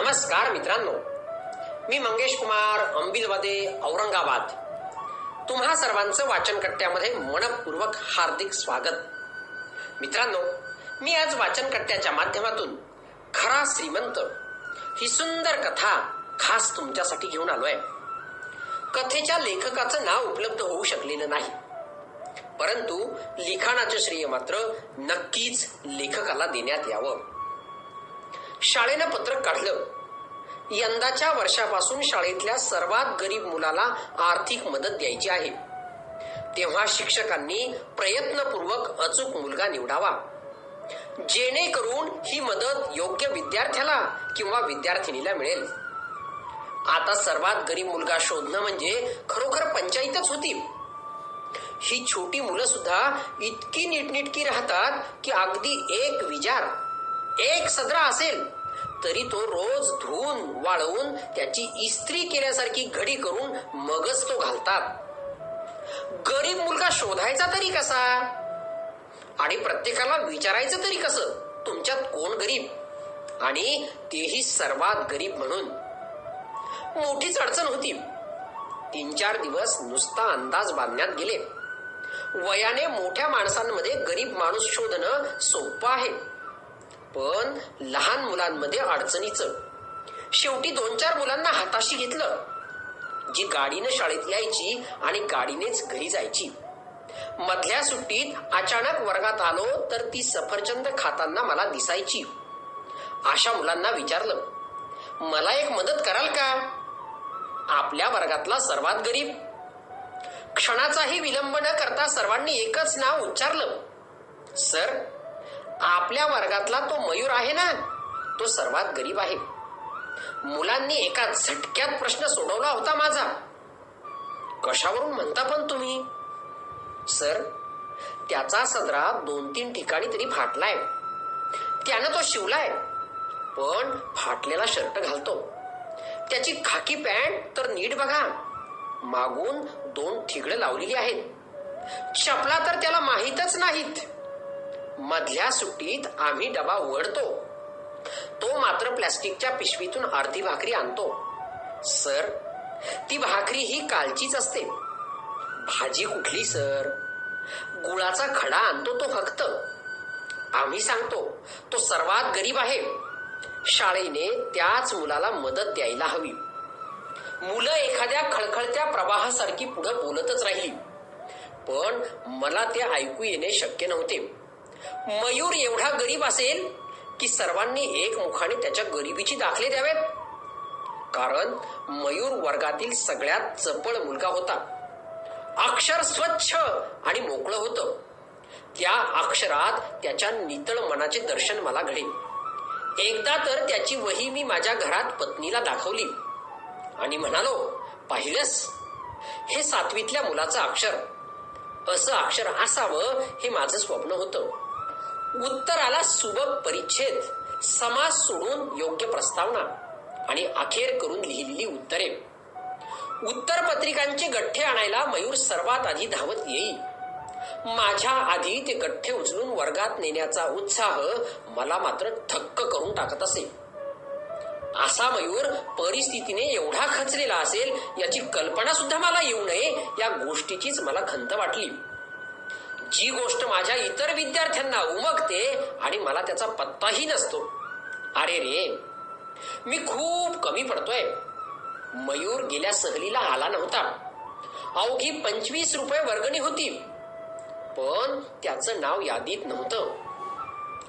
नमस्कार मित्रांनो. मी मंगेश कुमार अंबिलवादे औरंगाबाद. तुम्हा सर्वांचं वाचनकट्ट्यामध्ये मनपूर्वक हार्दिक स्वागत. मित्रांनो मी आज वाचनकट्ट्याच्या माध्यमातून खरा श्रीमंत ही सुंदर कथा खास तुमच्यासाठी घेऊन आलोय. कथेच्या लेखकाचं नाव उपलब्ध होऊ शकलेलं नाही. परंतु लिखाणाचं श्रेय मात्र नक्कीच लेखकाला देण्यात यावं. शाळेनं पत्रक काढलं. यंदाच्या वर्षापासून शाळेतल्या सर्वात गरीब मुलाला आर्थिक मदत द्यायची आहे. तेव्हा शिक्षकांनी प्रयत्नपूर्वक अचूक मुलगा निवडावा. जेणेकरून ही मदत योग्य विद्यार्थ्याला किंवा विद्यार्थिनीला मिळेल. आता सर्वात गरीब मुलगा शोधणं म्हणजे खरोखर पंचायतच होती. ही छोटी मुलं सुद्धा इतकी नीटनीटकी राहतात की अगदी एक विचार एक सदरा असेल. तरी तो रोज धुवून वाळवून त्याची इस्त्री केल्यासारखी घडी करून मगच तो घालतात. गरीब मुलगा शोधायचा तरी कसा? आणि प्रत्येकाला विचारायचं तरी कसं? तुमच्यात कोण गरीब? आणि तेही सर्वात गरीब म्हणून. मोठीच अडचण होती. तीन चार दिवस नुसता अंदाज बांधण्यात गेले. वयाने मोठ्या माणसांमध्ये गरीब माणूस शोधणं सोपं आहे. पण लहान मुलांमध्ये अडचणीचं. शेवटी दोन चार मुलांना हाताशी घेतलं. जी गाडीनं शाळेत यायची आणि गाडीनेच घरी जायची. मधल्या सुट्टीत अचानक वर्गात आलो तर ती सफरचंद खाताना मला दिसायची. अशा मुलांना विचारलं मला एक मदत कराल का? आपल्या वर्गातला सर्वात गरीब. क्षणाचाही विलंब न करता सर्वांनी एकच नाव उच्चारलं सर आपल्या वर्गातला तो मयूर आहे ना तो सर्वात गरीब आहे. मुलांनी एका झटक्यात प्रश्न सोडवला होता माझा. कशावरून म्हणता पण तुम्ही? सर त्याचा सदरा दोन तीन ठिकाणी तरी फाटलाय. त्यानं तो शिवलाय पण फाटलेला शर्ट घालतो. त्याची खाकी पॅन्ट तर नीट बघा मागून दोन ठिगळं लावलेली आहेत. चपला तर त्याला माहीतच नाहीत. मधल्या सुट्टीत आम्ही डबा उघडतो. तो मात्र प्लॅस्टिकच्या पिशवीतून अर्धी भाकरी आणतो. सर ती भाकरी ही कालचीच असते. भाजी कुठली सर? गुळाचा खडा आणतो तो फक्त. आम्ही सांगतो तो सर्वात गरीब आहे. शाळेने त्याच मुलाला मदत द्यायला हवी. मुलं एखाद्या खळखळत्या प्रवाहासारखी पुढे बोलतच राहिली. पण मला ते ऐकू येणे शक्य नव्हते. मयूर एवढा गरीब असेल की सर्वांनी एक मुखाने त्याच्या गरिबीची दाखले द्यावेत. कारण मयूर वर्गातील सगळ्यात चपळ मुलगा होता. अक्षर स्वच्छ आणि मोकळं होतं. त्या अक्षरात त्याच्या नितळ मनाचे दर्शन मला घडे एकदा तर त्याची वही मी माझ्या घरात पत्नीला दाखवली. आणि म्हणालो पाहिलंस? हे सातवीतल्या मुलाचं अक्षर. असं अक्षर असावं हे माझं स्वप्न होतं. उत्तराला सुबक परिच्छेद समाज सोडून योग्य प्रस्तावना आणि अखेर करून लिहिलेली उत्तरे. उत्तर पत्रिकांचे गठ्ठे आणायला मयूर सर्वात आधी धावत येईल. माझ्या आधी ते गठ्ठे उचलून वर्गात नेण्याचा उत्साह मला मात्र थक्क करून टाकत असे. असा मयूर परिस्थितीने एवढा खचलेला असेल याची कल्पना सुद्धा मला येऊ नये या गोष्टीचीच मला खंत वाटली. जी गोष्ट माझ्या इतर विद्यार्थ्यांना उमगते आणि मला त्याचा पत्ताही नसतो. अरे रे मी खूप कमी पडतोय. मयूर गेल्या सहलीला आला नव्हता. अवघी पंचवीस रुपये वर्गणी होती. पण त्याचं नाव यादीत नव्हतं.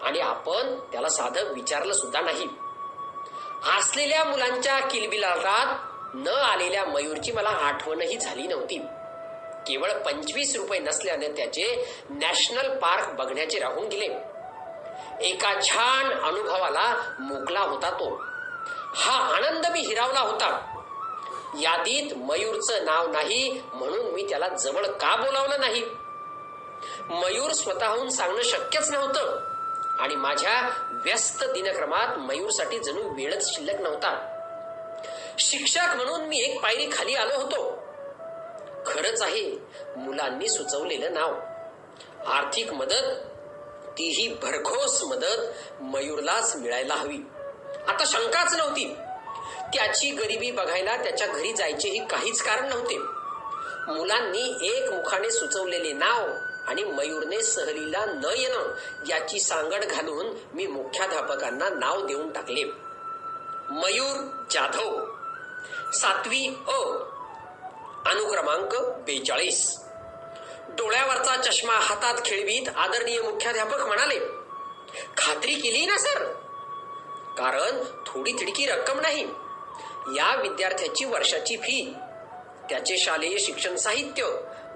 आणि आपण त्याला साधं विचारलं सुद्धा नाही. असलेल्या मुलांच्या किलबिलाटात न आलेल्या मयूरची मला आठवणही झाली नव्हती. केवळ पंचवीस रुपये नसल्याने त्याचे नॅशनल पार्क बघण्याचे राहून गेले. एका छान अनुभवाला मोकला होता तो. हा आनंद मी हिरावला होता. यादीत मयूरचं नाव नाही म्हणून मी त्याला जवळ का बोलावलं नाही? मयूर स्वतःहून सांगणं शक्यच नव्हतं. आणि माझ्या व्यस्त दिनक्रमात मयूरसाठी जणू वेळच शिल्लक नव्हता. शिक्षक म्हणून मी एक पायरी खाली आलो होतो. खरंच आहे. मुलांनी सुचवलेलं नाव. आर्थिक मदत तीही भरघोस मदत मयूरलाच मिळायला हवी. आता शंकाच नव्हती. त्याची गरिबी बघायला त्याच्या घरी जायचेही काहीच कारण नव्हते. मुलांनी एक मुखाने सुचवलेले नाव आणि मयूरने सहलीला न येणं याची सांगड घालून मी मुख्याध्यापकांना नाव देऊन टाकले. मयूर जाधव. सातवी अ. अनुक्रमांक बेचाळीस. डोळ्यावरचा चष्मा हातात खेळवीत आदरणीय मुख्याध्यापक म्हणाले खात्री केली ना सर? कारण थोडी तिडकी रक्कम नाही. या विद्यार्थ्याची वर्षाची फी त्याचे शालेय शिक्षण साहित्य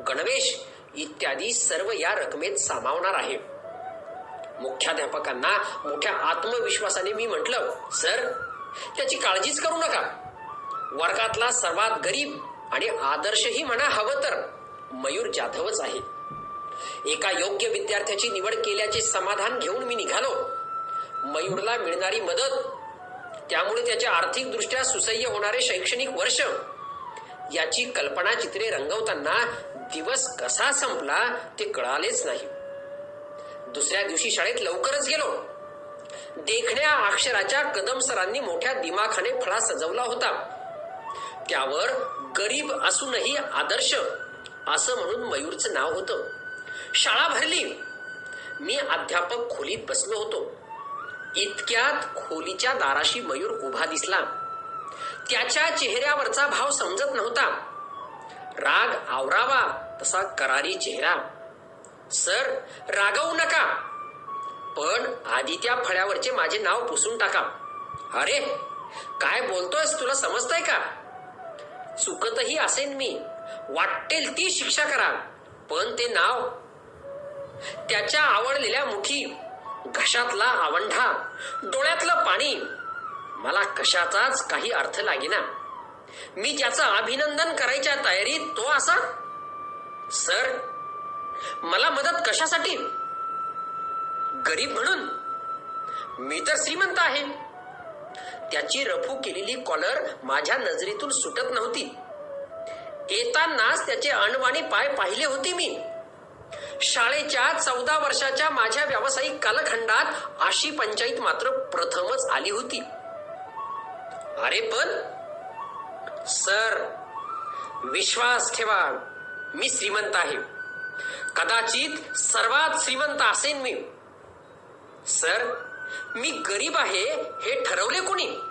गणवेश इत्यादी सर्व या रकमेत सामावणार आहे. मुख्याध्यापकांना मोठ्या आत्मविश्वासाने मी म्हटलं सर त्याची काळजीच करू नका. वर्गातला सर्वात गरीब आणि आदर्शही म्हणा हवं तर. मयूर जाधवच आहे. एका योग्य विद्यार्थ्याची निवड केल्याचे समाधान घेऊन मी निघालो. मयूरला मिळणारी मदत त्यामुळे त्याच्या आर्थिक दृष्ट्या सुसह्य होणारे शैक्षणिक वर्ष. याची कल्पना चित्रे रंगवताना दिवस कसा संपला ते कळालेच नाही. दुसऱ्या दिवशी शाळेत लवकरच गेलो. देखण्या अक्षराच्या कदम सरांनी मोठ्या दिमाखाने फळा सजवला होता. त्यावर गरीब असूनही आदर्श असं म्हणून मयूरचं नाव होतं. शाळा भरली. मी अध्यापक खोलीत बसलो होतो. इतक्यात खोलीच्या दाराशी मयूर उभा दिसला. त्याच्या चेहऱ्यावरचा भाव समजत नव्हता. राग आवरावा तसा करारी चेहरा. सर रागवू नका. पण आधी त्या फळ्यावरचे माझे नाव पुसून टाका. अरे काय बोलतोयस? तुला समजतंय का? चुकतही असेन मी. वाटेल ती शिक्षा करा पण ते नाव. त्याच्या आवडलेल्या मुठी घशातला आवंढा डोळ्यातलं पाणी. मला कशाचाच काही अर्थ लागेना. मी ज्याचं अभिनंदन करायच्या तयारीत तो असा? सर मला मदत कशासाठी? गरीब म्हणून. मी तर श्रीमंत आहे. त्याची रफू केलेली कॉलर माझ्या नजरेतून सुटत नव्हती. येतानाच त्याचे अणवाणी पाय पाहिले होते मी. शाळेच्या चौदा वर्षाच्या माझ्या व्यावसायिक कालखंडात अशी पंचायत मात्र प्रथमच आली होती. अरे पण सर विश्वास ठेवा मी श्रीमंत आहे. कदाचित सर्वात श्रीमंत असेन मी. सर मी गरीब आहे हे ठरवले कोणी?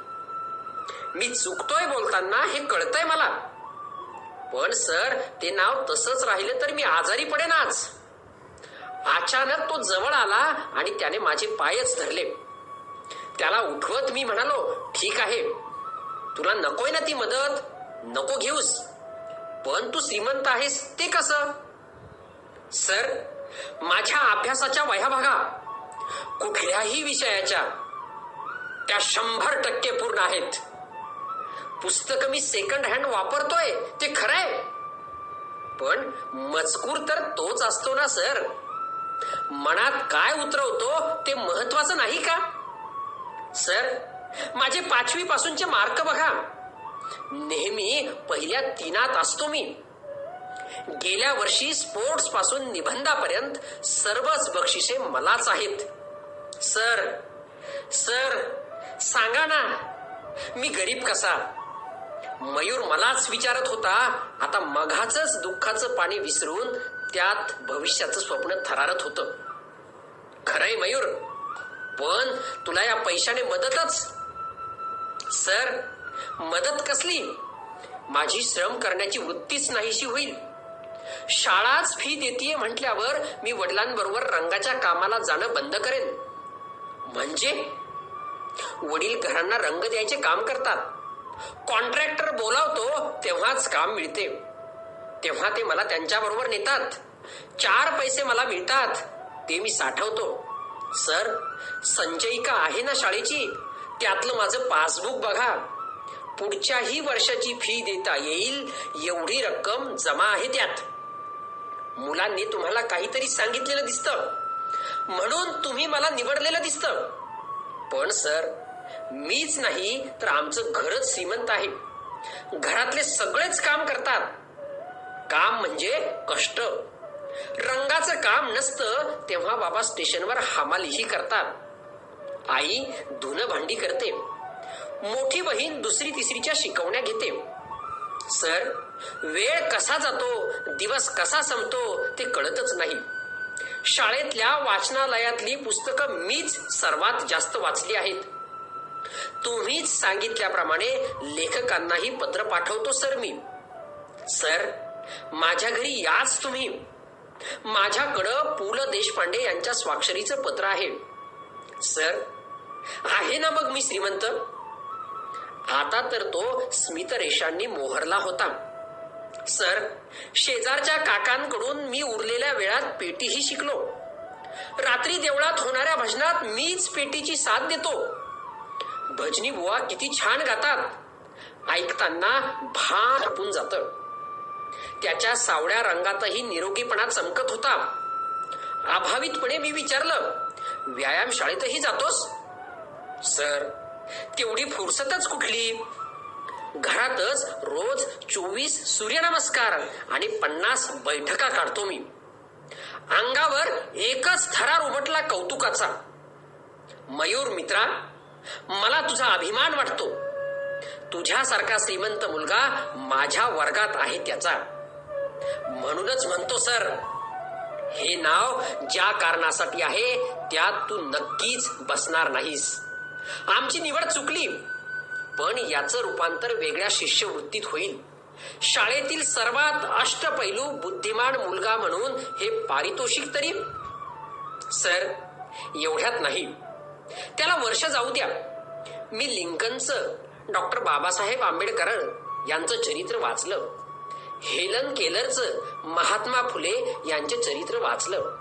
मी चुकतोय बोलताना हे कळतंय मला. पण सर ते नाव तसंच राहिलं तर मी आजारी पडेनाच अचानक तो जवळ आला आणि त्याने माझे पायच धरले. त्याला उठवत मी म्हणालो ठीक आहे. तुला नकोय ना ती मदत. नको घेऊस. पण तू श्रीमंत आहेस ते कसं? सर माझ्या अभ्यासाच्या वह्या बघा. कुठल्याही विषयाच्या त्या शंभर टक्के पूर्ण आहेत. पुस्तक मी सेकंड हँड वापरतोय ते खरंय. पण मजकूर तर तोच असतो ना सर. मनात काय उतरवतो ते महत्वाचं नाही का? सर माझे पाचवी पासूनचे मार्क बघा. नेहमी पहिल्या तीनात असतो मी. गेल्या वर्षी स्पोर्ट्सपासून निबंधापर्यंत सर्वच बक्षिसे मलाच आहेत. सर सर सांगा ना मी गरीब कसा? मयूर मलाच विचारत होता आता मघाच दुःखाचं पाणी विसरून त्यात भविष्याचं स्वप्न थरारत होतं. खरंय मयूर पण तुला या पैशाने मदतच. सर मदत कसली? माझी श्रम करण्याची वृत्तीच नाहीशी होईल. शाळाच फी देतीये म्हटल्यावर मी वडिलांबरोबर रंगाच्या कामाला जाणं बंद करेन. म्हणजे? वडील घरांना रंग द्यायचे काम करतात. कॉन्ट्रॅक्टर बोलावतो तेव्हाच काम मिळते. तेव्हा ते मला त्यांच्याबरोबर नेतात. चार पैसे मला मिळतात ते मी साठवतो. सर संचयिका आहे ना शाळेची? त्यातलं माझं पासबुक बघा. पुढच्याही वर्षाची फी देता येईल एवढी रक्कम जमा आहे त्यात. मुलांनी तुम्हाला काहीतरी सांगितलेलं दिसतं. म्हणून तुम्ही मला निवडलेलं दिसतं. पण सर मीच नाही तर आमचं घरच श्रीमंत आहे. घरातले सगळेच काम करतात. काम म्हणजे कष्ट. रंगाचं काम नसतं तेव्हा बाबा स्टेशनवर हमालीही करतात. आई धुनं भांडी करते. मोठी बहीण दुसरी तिसरीच्या शिकवण्या घेते. सर वेळ कसा जातो दिवस कसा संपतो ते कळतच नाही. शाळेतल्या वाचनालयातली पुस्तकं मीच सर्वात जास्त वाचली आहेत. तुम्हीच सांगितल्याप्रमाणे लेखकांनाही पत्र पाठवतो सर मी. सर माझ्या घरी याच तुम्ही. माझ्याकडं पु ल देशपांडे यांच्या स्वाक्षरीचं पत्र आहे. सर आहे ना मग मी श्रीमंत? आता तर तो स्मितरेषांनी मोहरला होता. सर शेजारच्या काकांकडून मी उरलेल्या वेळात पेटीही शिकलो. रात्री देवळात होणाऱ्या भजनात मीच पेटीची साथ देतो. भजनी बुवा किती छान गातात. ऐकताना भान हपून जात. त्याच्या सावळ्या रंगातही निरोगीपणा चमकत होता. अभावितपणे मी विचारलं व्यायाम शाळेतही जातोस? सर तेवढी फुरसतच कुठली? घरातच रोज चोवीस सूर्यनमस्कार आणि पन्नास बैठका काढतो मी. अंगावर एकच थरार उमटला कौतुकाचा. मयूर मित्रा मला तुझा अभिमान वाटतो. तुझ्यासारखा श्रीमंत मुलगा माझ्या वर्गात आहे त्याचा. म्हणूनच म्हणतो सर हे नाव ज्या कारणासाठी आहे त्यात तू नक्कीच बसणार नाहीस. आमची निवड चुकली. पण याचं रूपांतर वेगळ्या शिष्यवृत्तीत होईल. शाळेतील सर्वात अष्टपैलू बुद्धिमान मुलगा म्हणून हे पारितोषिक तरी? सर एवढ्यात नाही. त्याला वर्ष जाऊ द्या. मी लिंकनचं डॉक्टर बाबासाहेब आंबेडकर यांचं चरित्र वाचलं. हेलन केलरचं महात्मा फुले यांचे चरित्र वाचलं.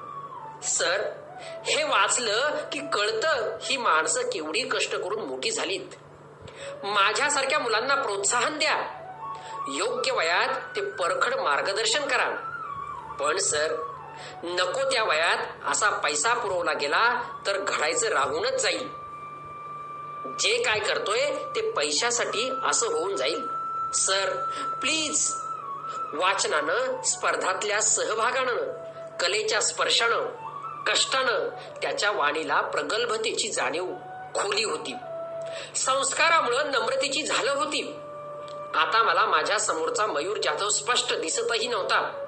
सर हे वाचलं की कळतं ही माणसं केवढी कष्ट करून मोठी झालीत. माझ्यासारख्या मुलांना प्रोत्साहन द्या. योग्य वयात ते परखड मार्गदर्शन करा. पण सर नको त्या वयात असा पैसा पुरवला गेला तर घडायचं राहूनच जाईल. जे काय करतोय ते पैशासाठी असं होऊन जाईल. Sir please. वाचनानं स्पर्धातल्या सहभागानं कलेच्या स्पर्शानं कष्टानं त्याच्या वाणीला प्रगल्भतेची जाणीव खोली होती. संस्कारामुळं नम्रतेची झालं होती. आता मला माझ्या समोरचा मयूर जाधव स्पष्ट दिसतही नव्हता.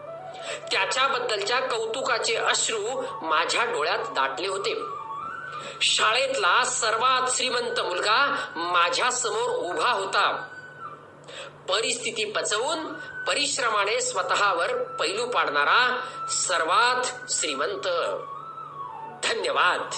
त्याच्याबद्दलच्या कौतुकाचे अश्रू माझ्या डोळ्यात दाटले होते. शाळेतला सर्वात श्रीमंत मुलगा माझ्यासमोर उभा होता. परिस्थिती पचवून परिश्रमाने स्वतःवर पैलू पाडणारा सर्वात श्रीमंत. धन्यवाद